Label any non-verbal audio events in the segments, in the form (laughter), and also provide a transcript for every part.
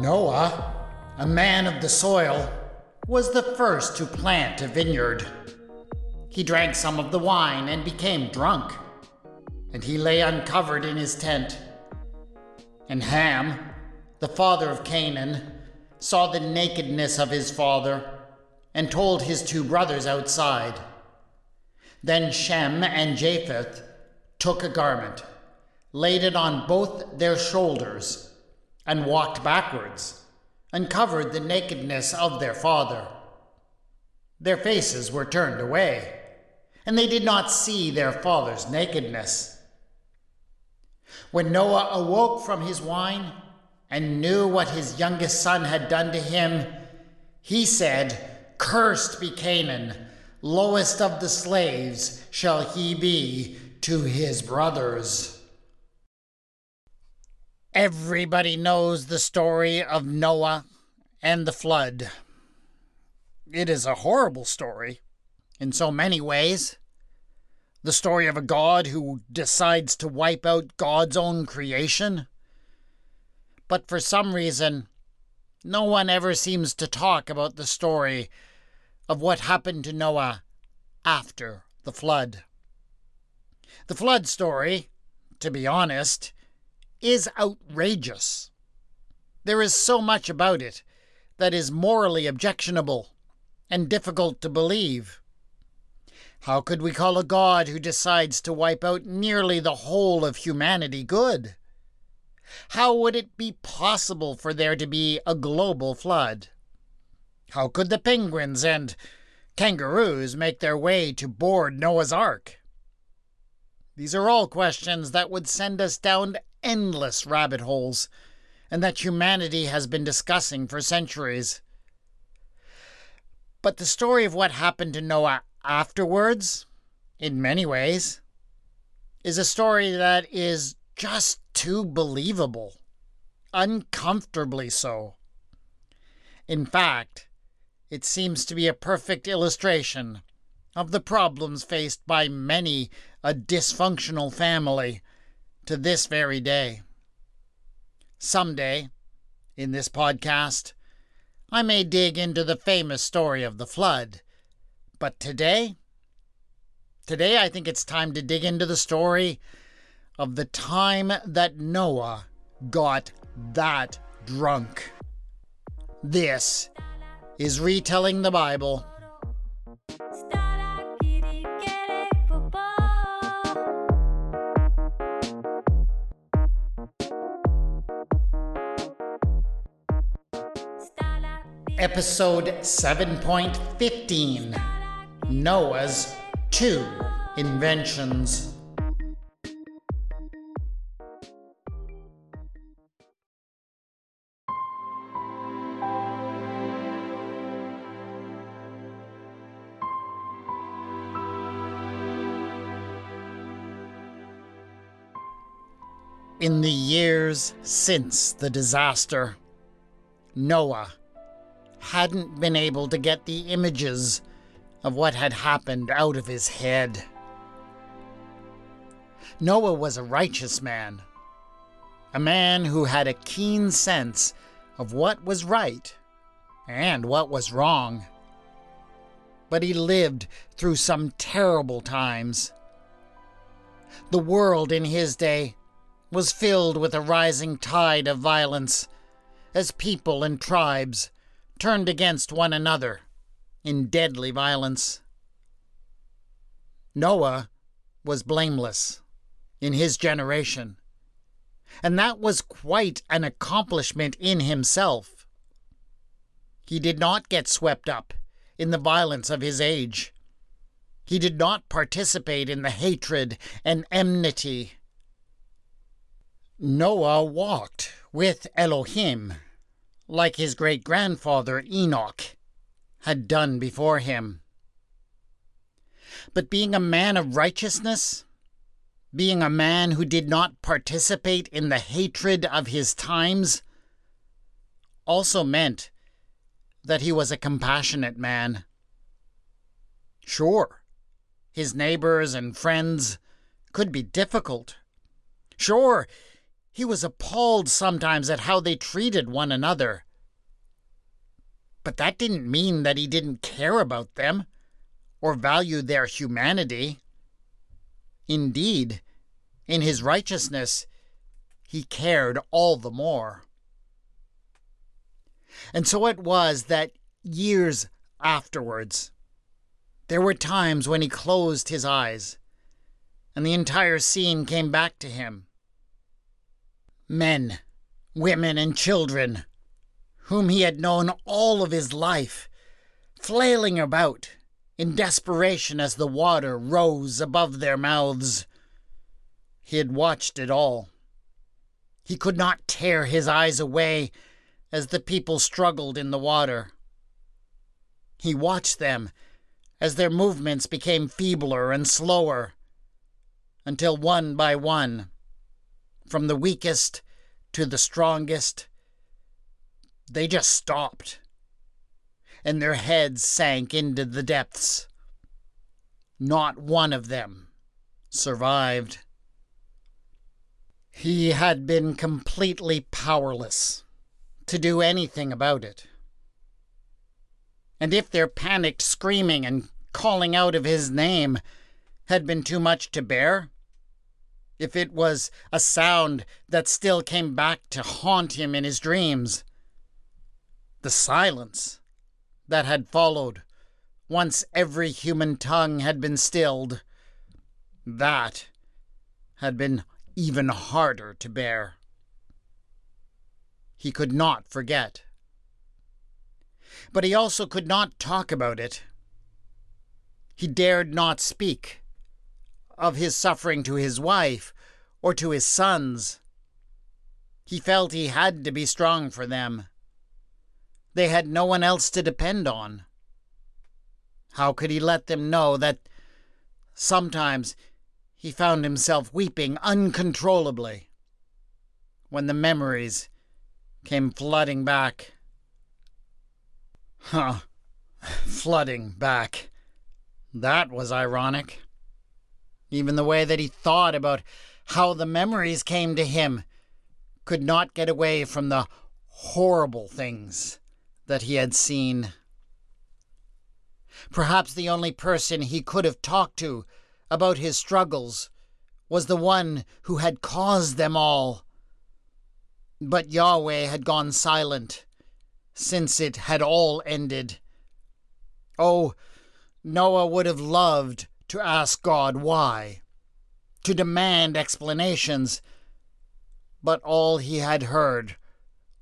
Noah, a man of the soil, was the first to plant a vineyard. He drank some of the wine and became drunk, and he lay uncovered in his tent. And Ham, the father of Canaan, saw the nakedness of his father and told his two brothers outside. Then Shem and Japheth took a garment, laid it on both their shoulders, and walked backwards, and covered the nakedness of their father. Their faces were turned away, and they did not see their father's nakedness. When Noah awoke from his wine and knew what his youngest son had done to him, he said, Cursed be Canaan, lowest of the slaves shall he be to his brothers. Everybody knows the story of Noah and the flood. It is a horrible story in so many ways. The story of a God who decides to wipe out God's own creation. But for some reason, no one ever seems to talk about the story of what happened to Noah after the flood. The flood story, to be honest, is outrageous. There is so much about it that is morally objectionable and difficult to believe. How could we call a God who decides to wipe out nearly the whole of humanity good? How would it be possible for there to be a global flood? How could the penguins and kangaroos make their way to board Noah's Ark? These are all questions that would send us down endless rabbit holes, and that humanity has been discussing for centuries. But the story of what happened to Noah afterwards, in many ways, is a story that is just too believable, uncomfortably so. In fact, it seems to be a perfect illustration of the problems faced by many a dysfunctional family to this very day. Someday, in this podcast, I may dig into the famous story of the flood but today, today I think it's time to dig into the story of the time that Noah got that drunk. This is Retelling the Bible. Episode 7.15 Noah's two inventions. In the years since the disaster, Noah hadn't been able to get the images of what had happened out of his head. Noah was a righteous man, a man who had a keen sense of what was right and what was wrong. But he lived through some terrible times. The world in his day was filled with a rising tide of violence as people and tribes turned against one another in deadly violence. Noah was blameless in his generation, and that was quite an accomplishment in himself. He did not get swept up in the violence of his age. He did not participate in the hatred and enmity. Noah walked with Elohim, like his great grandfather Enoch had done before him. But being a man of righteousness, being a man who did not participate in the hatred of his times, also meant that he was a compassionate man. Sure, his neighbors and friends could be difficult. Sure, He was appalled sometimes at how they treated one another. But that didn't mean that he didn't care about them or value their humanity. Indeed, in his righteousness, he cared all the more. And so it was that years afterwards, there were times when he closed his eyes and the entire scene came back to him. Men, women, and children, whom he had known all of his life, flailing about in desperation as the water rose above their mouths. He had watched it all. He could not tear his eyes away as the people struggled in the water. He watched them as their movements became feebler and slower, until one by one, from the weakest to the strongest, they just stopped, and their heads sank into the depths. Not one of them survived. He had been completely powerless to do anything about it. And if their panicked screaming and calling out of his name had been too much to bear, if it was a sound that still came back to haunt him in his dreams, the silence that had followed once every human tongue had been stilled, that had been even harder to bear. He could not forget. But he also could not talk about it. He dared not speak of his suffering to his wife or to his sons. He felt he had to be strong for them. They had no one else to depend on. How could he let them know that sometimes he found himself weeping uncontrollably when the memories came flooding back? Huh, (laughs) flooding back. That was ironic. Even the way that he thought about how the memories came to him could not get away from the horrible things that he had seen. Perhaps the only person he could have talked to about his struggles was the one who had caused them all. But Yahweh had gone silent since it had all ended. Oh, Noah would have loved to ask God why, to demand explanations, but all he had heard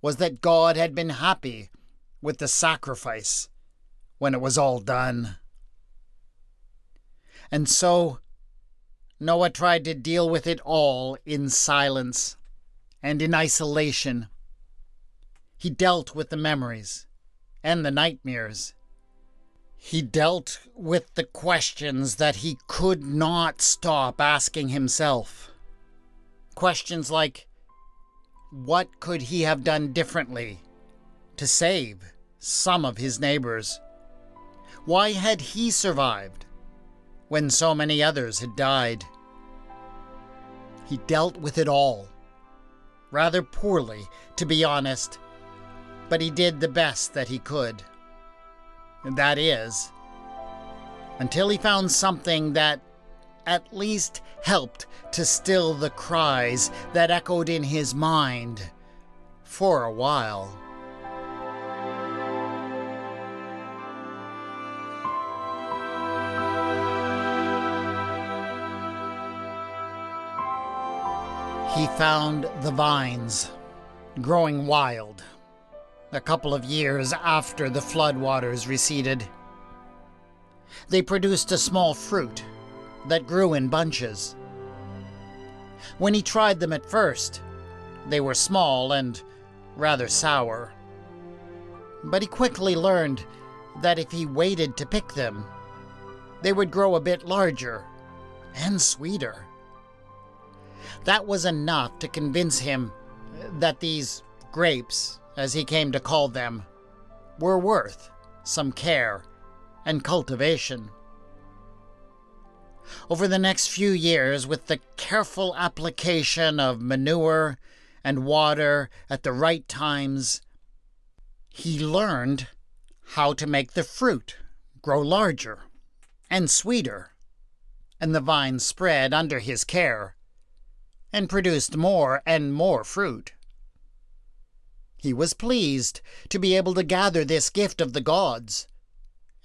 was that God had been happy with the sacrifice when it was all done. And so Noah tried to deal with it all in silence and in isolation. He dealt with the memories and the nightmares he dealt with the questions that he could not stop asking himself. Questions like what could he have done differently to save some of his neighbors? Why had he survived when so many others had died? He dealt with it all. Rather poorly, to be honest, but he did the best that he could. That is, until he found something that at least helped to still the cries that echoed in his mind for a while. He found the vines growing wild a couple of years after the floodwaters receded. They produced a small fruit that grew in bunches. When he tried them at first, they were small and rather sour. But he quickly learned that if he waited to pick them, they would grow a bit larger and sweeter. That was enough to convince him that these grapes as he came to call them, were worth some care and cultivation. Over the next few years, with the careful application of manure and water at the right times, he learned how to make the fruit grow larger and sweeter, and the vine spread under his care and produced more and more fruit. He was pleased to be able to gather this gift of the gods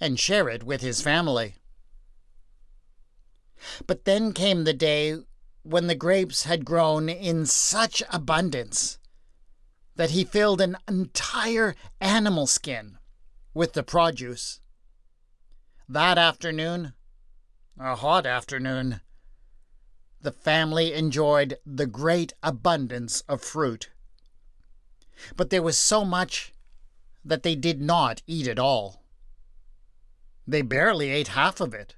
and share it with his family. But then came the day when the grapes had grown in such abundance that he filled an entire animal skin with the produce. That afternoon, a hot afternoon, the family enjoyed the great abundance of fruit. But there was so much that they did not eat it all. They barely ate half of it.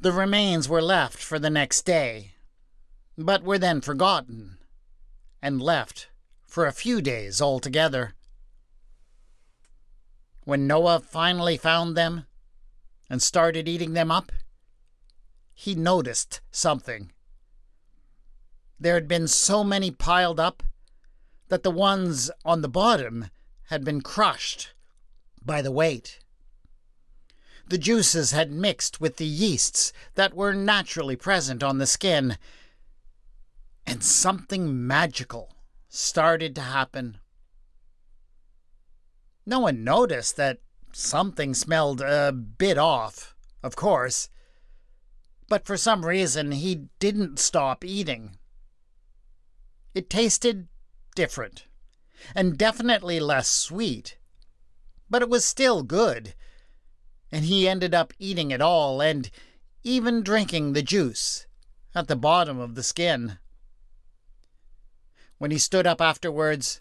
The remains were left for the next day, but were then forgotten and left for a few days altogether. When Noah finally found them and started eating them up, he noticed something. There had been so many piled up that the ones on the bottom had been crushed by the weight. The juices had mixed with the yeasts that were naturally present on the skin, and something magical started to happen. Noah noticed that something smelled a bit off, of course, but for some reason he didn't stop eating. It tasted different, and definitely less sweet, but it was still good and he ended up eating it all and even drinking the juice at the bottom of the skin. When he stood up afterwards,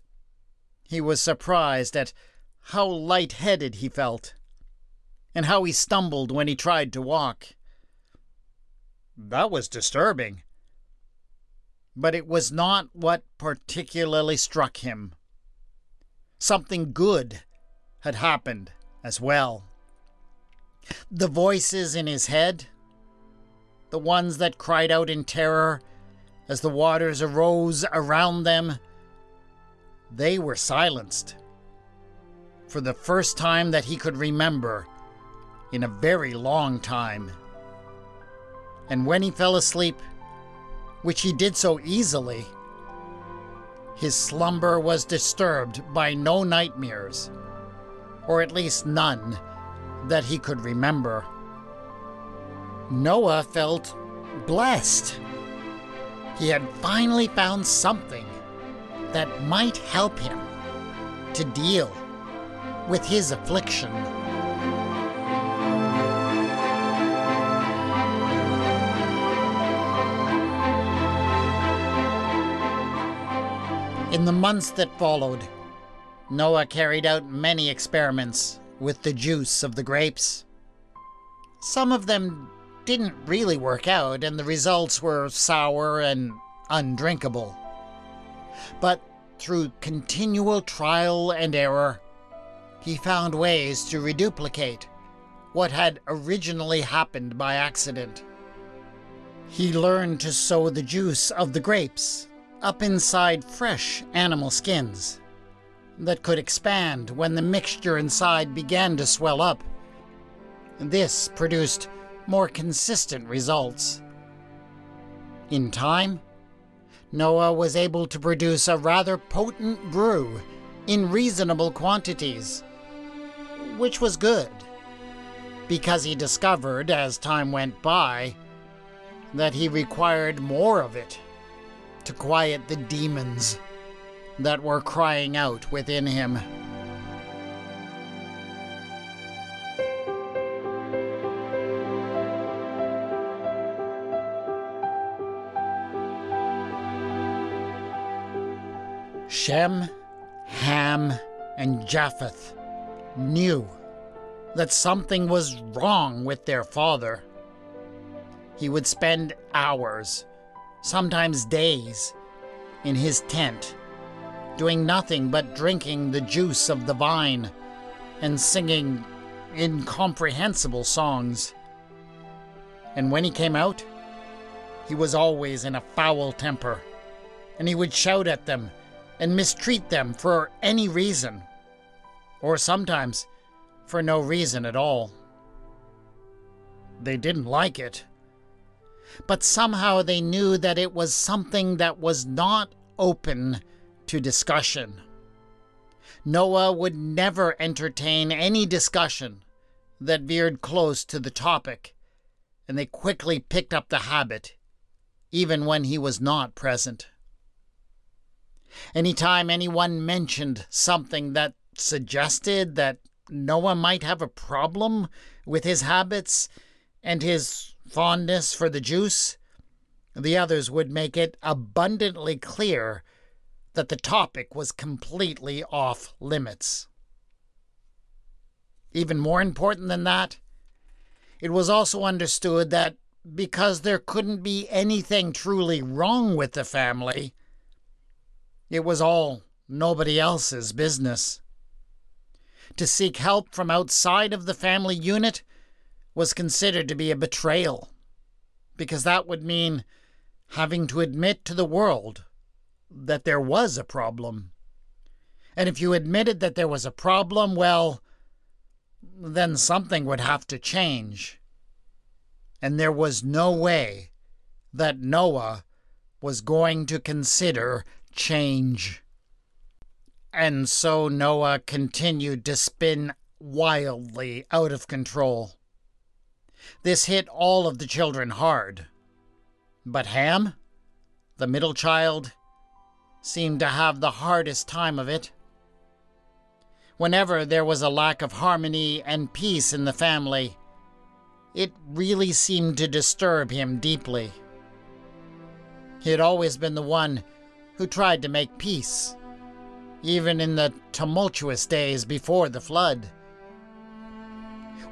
he was surprised at how light-headed he felt, and how he stumbled when he tried to walk. That was disturbing. But it was not what particularly struck him. Something good had happened as well. The voices in his head, the ones that cried out in terror as the waters arose around them, they were silenced. For the first time that he could remember in a very long time. And when he fell asleep, which he did so easily, his slumber was disturbed by no nightmares, or at least none that he could remember. Noah felt blessed. He had finally found something that might help him to deal with his affliction. In the months that followed, Noah carried out many experiments with the juice of the grapes. Some of them didn't really work out, and the results were sour and undrinkable. But through continual trial and error, he found ways to reduplicate what had originally happened by accident. He learned to sew the juice of the grapes up inside fresh animal skins that could expand when the mixture inside began to swell up. This produced more consistent results. In time, Noah was able to produce a rather potent brew in reasonable quantities, which was good, because he discovered as time went by that he required more of it to quiet the demons that were crying out within him. Shem, Ham, and Japheth knew that something was wrong with their father. He would spend hours, sometimes days, in his tent doing nothing but drinking the juice of the vine and singing incomprehensible songs. And when he came out, he was always in a foul temper and he would shout at them and mistreat them for any reason, or sometimes for no reason at all. They didn't like it, but somehow they knew that it was something that was not open to discussion. Noah would never entertain any discussion that veered close to the topic, and they quickly picked up the habit, even when he was not present. Anytime anyone mentioned something that suggested that Noah might have a problem with his habits and his fondness for the juice, the others would make it abundantly clear that the topic was completely off limits. Even more important than that, it was also understood that because there couldn't be anything truly wrong with the family, it was all nobody else's business. To seek help from outside of the family unit was considered to be a betrayal, because that would mean having to admit to the world that there was a problem. And if you admitted that there was a problem, well, then something would have to change. And there was no way that Noah was going to consider change. And so Noah continued to spin wildly out of control. This hit all of the children hard. But Ham, the middle child, seemed to have the hardest time of it. Whenever there was a lack of harmony and peace in the family, it really seemed to disturb him deeply. He had always been the one who tried to make peace, even in the tumultuous days before the flood.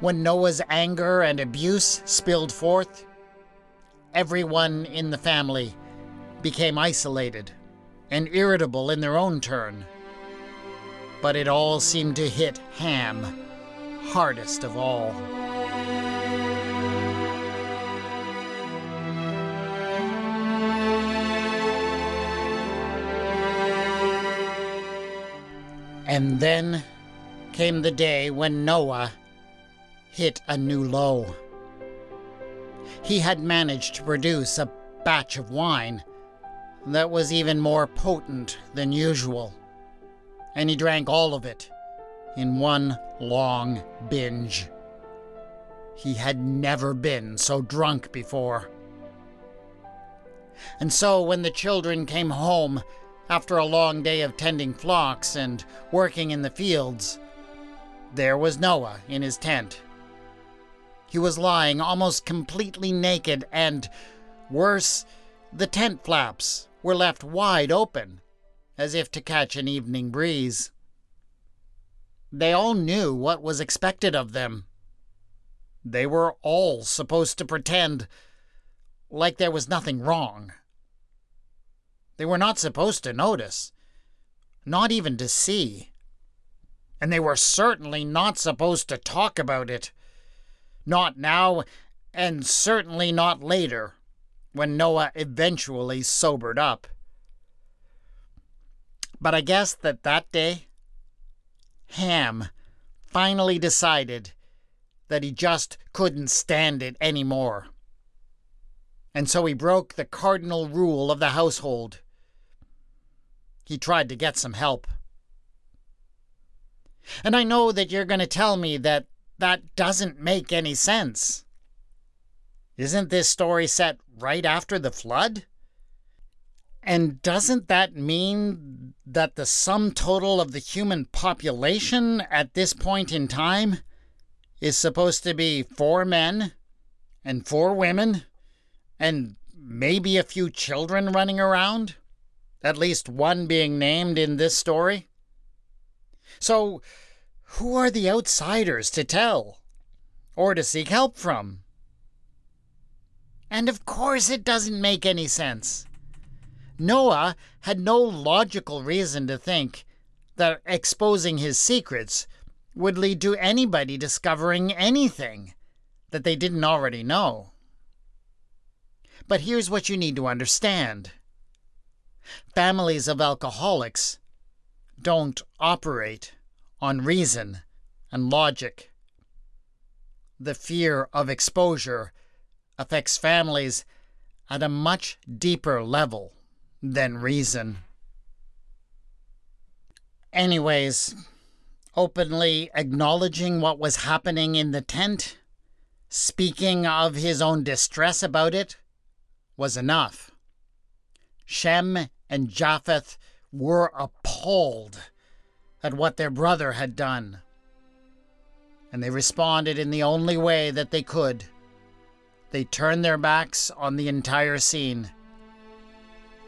When Noah's anger and abuse spilled forth, everyone in the family became isolated and irritable in their own turn. But it all seemed to hit Ham hardest of all. And then came the day when Noah hit a new low. He had managed to produce a batch of wine that was even more potent than usual, and he drank all of it in one long binge. He had never been so drunk before. And so, when the children came home after a long day of tending flocks and working in the fields, there was Noah in his tent. He was lying almost completely naked, and, worse, the tent flaps were left wide open, as if to catch an evening breeze. They all knew what was expected of them. They were all supposed to pretend like there was nothing wrong. They were not supposed to notice, not even to see. And they were certainly not supposed to talk about it. Not now, and certainly not later when Noah eventually sobered up. But I guess that that day, Ham finally decided that he just couldn't stand it anymore. And so he broke the cardinal rule of the household. He tried to get some help. And I know that you're going to tell me that that doesn't make any sense. Isn't this story set right after the flood? And doesn't that mean that the sum total of the human population at this point in time is supposed to be four men and four women and maybe a few children running around? At least one being named in this story? So, who are the outsiders to tell or to seek help from? And of course, it doesn't make any sense. Noah had no logical reason to think that exposing his secrets would lead to anybody discovering anything that they didn't already know. But here's what you need to understand Families of alcoholics don't operate on reason and logic. The fear of exposure affects families at a much deeper level than reason. Anyways, openly acknowledging what was happening in the tent, speaking of his own distress about it, was enough. Shem and Japheth were appalled at what their brother had done, and they responded in the only way that they could. They turned their backs on the entire scene.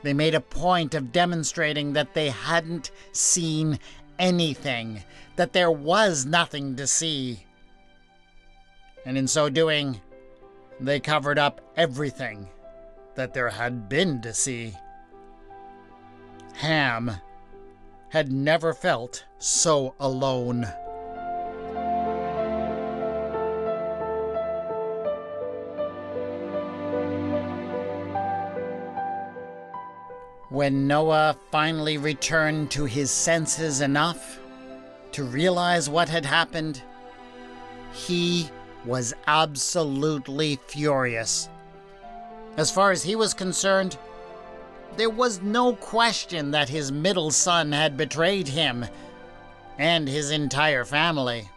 They made a point of demonstrating that they hadn't seen anything, that there was nothing to see. And in so doing, they covered up everything that there had been to see. Ham had never felt so alone. When Noah finally returned to his senses enough to realize what had happened, he was absolutely furious. As far as he was concerned, there was no question that his middle son had betrayed him and his entire family.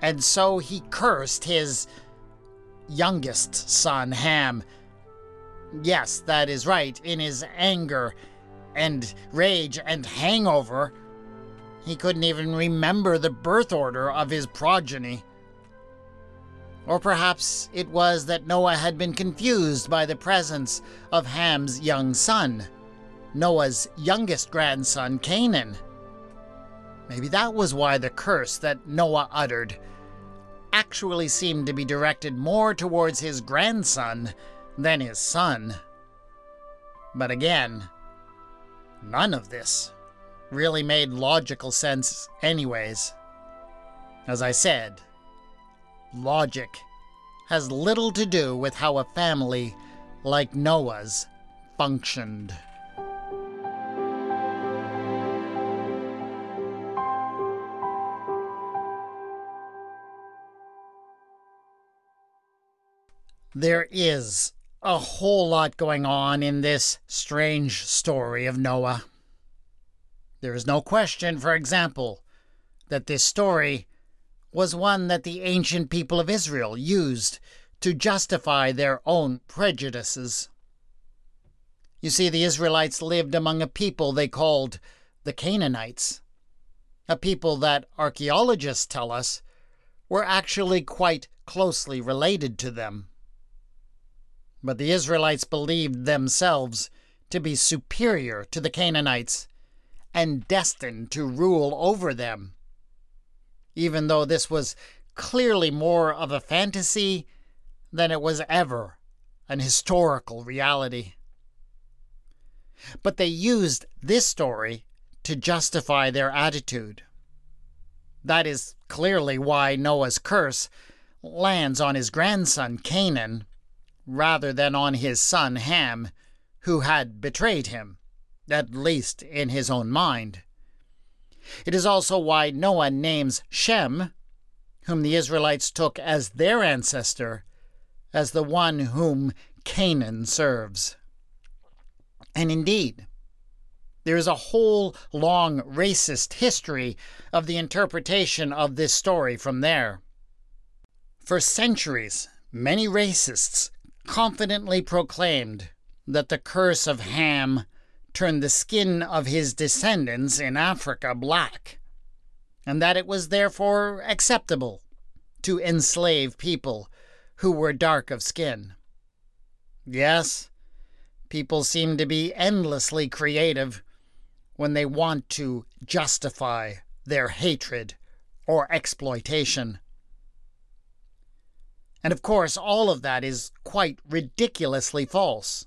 And so he cursed his youngest son, Ham. Yes, that is right. In his anger and rage and hangover, he couldn't even remember the birth order of his progeny. Or perhaps it was that Noah had been confused by the presence of Ham's young son, Noah's youngest grandson, Canaan. Maybe that was why the curse that Noah uttered actually seemed to be directed more towards his grandson than his son. But again, none of this really made logical sense, anyways. As I said, logic has little to do with how a family like Noah's functioned. There is a whole lot going on in this strange story of Noah. There is no question, for example, that this story was one that the ancient people of Israel used to justify their own prejudices. You see, the Israelites lived among a people they called the Canaanites, a people that archaeologists tell us were actually quite closely related to them. But the Israelites believed themselves to be superior to the Canaanites and destined to rule over them even though this was clearly more of a fantasy than it was ever an historical reality. But they used this story to justify their attitude. That is clearly why Noah's curse lands on his grandson Canaan rather than on his son Ham, who had betrayed him, at least in his own mind. It is also why Noah names Shem, whom the Israelites took as their ancestor, as the one whom Canaan serves. And indeed, there is a whole long racist history of the interpretation of this story from there. For centuries, many racists confidently proclaimed that the curse of Ham turned the skin of his descendants in Africa black, and that it was therefore acceptable to enslave people who were dark of skin. Yes, people seem to be endlessly creative when they want to justify their hatred or exploitation. And of course, all of that is quite ridiculously false.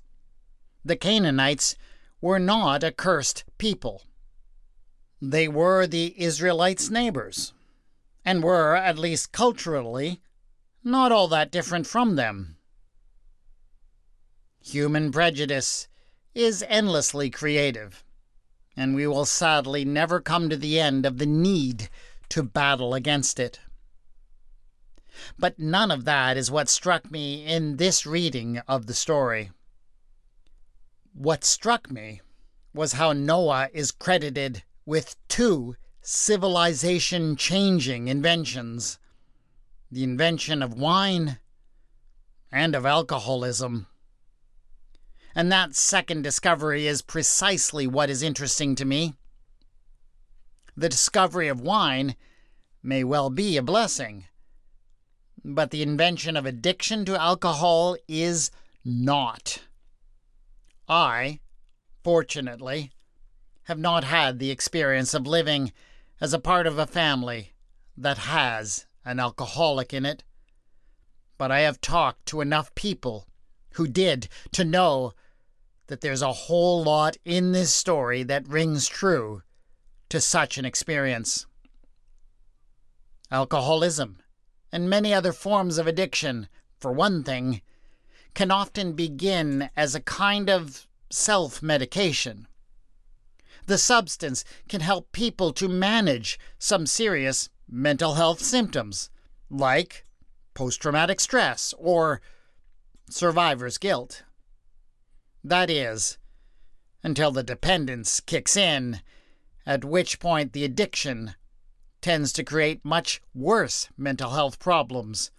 The Canaanites were not a cursed people. They were the Israelites' neighbors, and were, at least culturally, not all that different from them. Human prejudice is endlessly creative, and we will sadly never come to the end of the need to battle against it. But none of that is what struck me in this reading of the story. What struck me was how Noah is credited with two civilization changing inventions the invention of wine and of alcoholism. And that second discovery is precisely what is interesting to me. The discovery of wine may well be a blessing, but the invention of addiction to alcohol is not. I, fortunately, have not had the experience of living as a part of a family that has an alcoholic in it, but I have talked to enough people who did to know that there's a whole lot in this story that rings true to such an experience. Alcoholism and many other forms of addiction, for one thing, can often begin as a kind of self medication. The substance can help people to manage some serious mental health symptoms, like post traumatic stress or survivor's guilt. That is, until the dependence kicks in, at which point the addiction tends to create much worse mental health problems,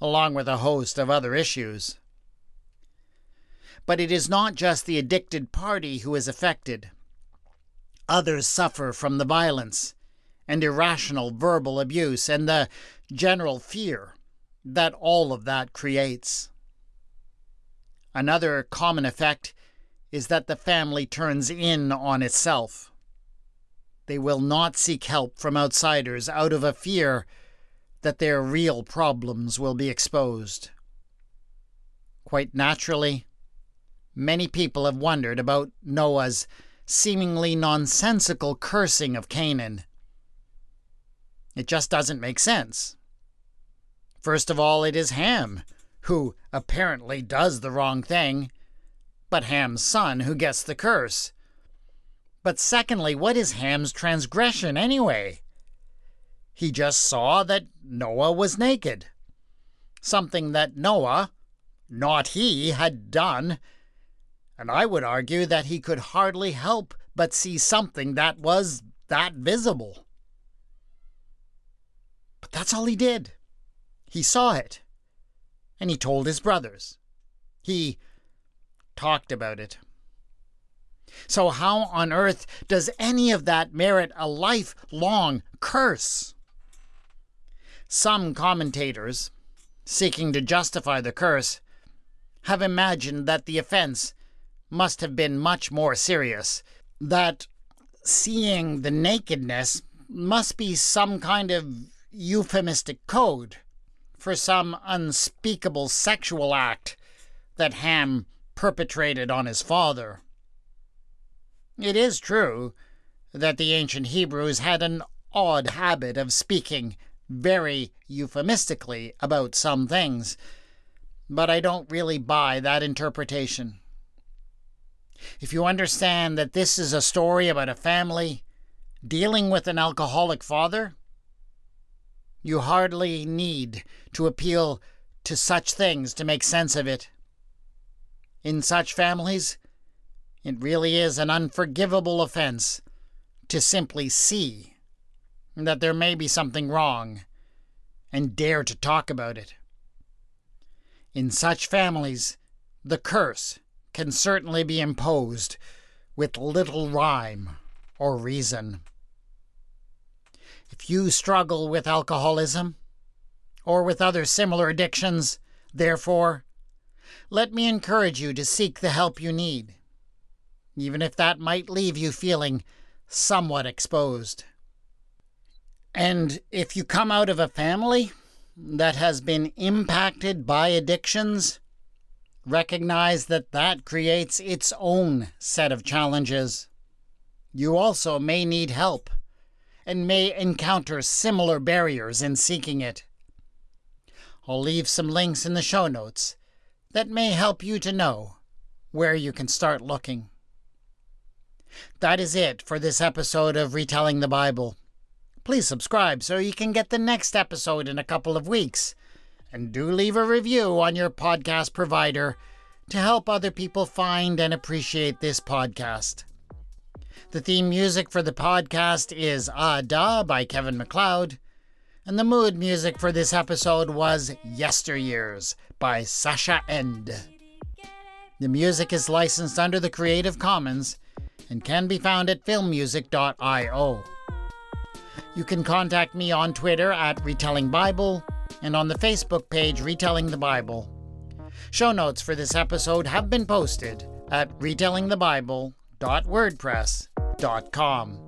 along with a host of other issues. But it is not just the addicted party who is affected. Others suffer from the violence and irrational verbal abuse and the general fear that all of that creates. Another common effect is that the family turns in on itself. They will not seek help from outsiders out of a fear that their real problems will be exposed. Quite naturally, many people have wondered about Noah's seemingly nonsensical cursing of Canaan. It just doesn't make sense. First of all, it is Ham who apparently does the wrong thing, but Ham's son who gets the curse. But secondly, what is Ham's transgression anyway? He just saw that Noah was naked. Something that Noah, not he, had done. And I would argue that he could hardly help but see something that was that visible. But that's all he did. He saw it and he told his brothers. He talked about it. So, how on earth does any of that merit a lifelong curse? Some commentators, seeking to justify the curse, have imagined that the offense must have been much more serious, that seeing the nakedness must be some kind of euphemistic code for some unspeakable sexual act that Ham perpetrated on his father. It is true that the ancient Hebrews had an odd habit of speaking very euphemistically about some things, but I don't really buy that interpretation. If you understand that this is a story about a family dealing with an alcoholic father, you hardly need to appeal to such things to make sense of it. In such families, it really is an unforgivable offense to simply see that there may be something wrong and dare to talk about it. In such families, the curse can certainly be imposed with little rhyme or reason. If you struggle with alcoholism or with other similar addictions, therefore, let me encourage you to seek the help you need, even if that might leave you feeling somewhat exposed. And if you come out of a family that has been impacted by addictions, recognize that that creates its own set of challenges. You also may need help and may encounter similar barriers in seeking it. I'll leave some links in the show notes that may help you to know where you can start looking. That is it for this episode of Retelling the Bible. Please subscribe so you can get the next episode in a couple of weeks. And do leave a review on your podcast provider to help other people find and appreciate this podcast. The theme music for the podcast is Ah Da by Kevin MacLeod, and the mood music for this episode was Yesteryears by Sascha End. The music is licensed under the Creative Commons and can be found at filmmusic.io. You can contact me on Twitter at Retelling Bible and on the Facebook page Retelling the Bible. Show notes for this episode have been posted at retellingthebible.wordpress.com.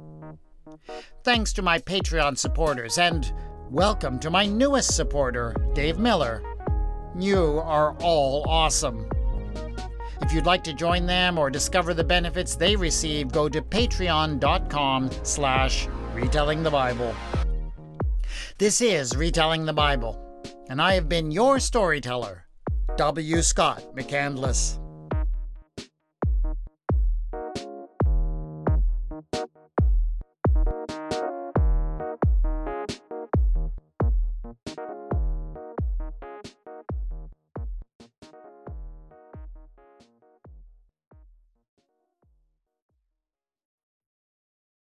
Thanks to my Patreon supporters and welcome to my newest supporter, Dave Miller. You are all awesome. If you'd like to join them or discover the benefits they receive, go to patreon.com slash. This is Retelling the Bible, and I have been your storyteller, W. Scott McCandless.